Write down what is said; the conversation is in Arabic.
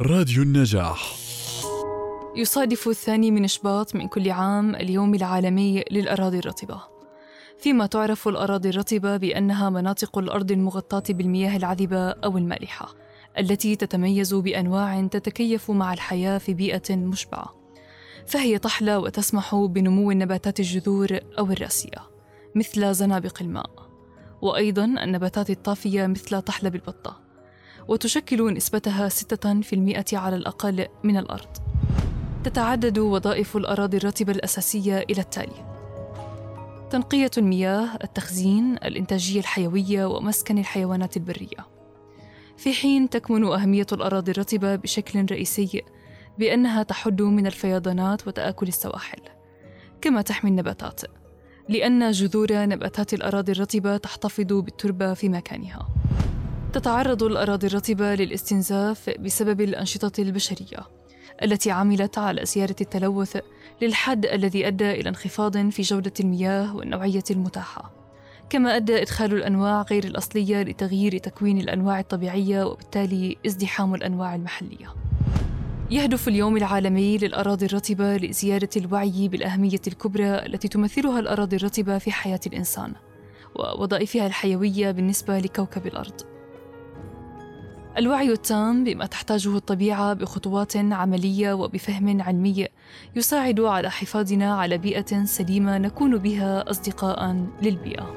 راديو النجاح. يصادف الثاني من شباط من كل عام اليوم العالمي للأراضي الرطبة. فيما تعرف الأراضي الرطبة بأنها مناطق الأرض المغطاة بالمياه العذبة أو المالحة التي تتميز بأنواع تتكيف مع الحياة في بيئة مشبعة. فهي تحلى وتسمح بنمو النباتات الجذور أو الراسية مثل زنابق الماء. وأيضا النباتات الطافية مثل طحلب البطة. وتشكل نسبتها 6% على الأقل من الأرض تتعدد وظائف الأراضي الرطبة الأساسية إلى التالي تنقية المياه، التخزين، الإنتاجية الحيوية ومسكن الحيوانات البرية. في حين تكمن أهمية الأراضي الرطبة بشكل رئيسي بأنها تحد من الفيضانات وتآكل السواحل، كما تحمي النباتات، لأن جذور نباتات الأراضي الرطبة تحتفظ بالتربة في مكانها. تتعرض الأراضي الرطبة للاستنزاف بسبب الأنشطة البشرية التي عملت على زيادة التلوث للحد الذي أدى إلى انخفاض في جودة المياه والنوعية المتاحة. كما أدى إدخال الأنواع غير الأصلية لتغيير تكوين الأنواع الطبيعية وبالتالي ازدحام الأنواع المحلية. يهدف اليوم العالمي للأراضي الرطبة لزيادة الوعي بالأهمية الكبرى التي تمثلها الأراضي الرطبة في حياة الإنسان ووظائفها الحيوية بالنسبة لكوكب الأرض. الوعي التام بما تحتاجه الطبيعة بخطوات عملية وبفهم علمي يساعد على حفاظنا على بيئة سليمة نكون بها أصدقاء للبيئة.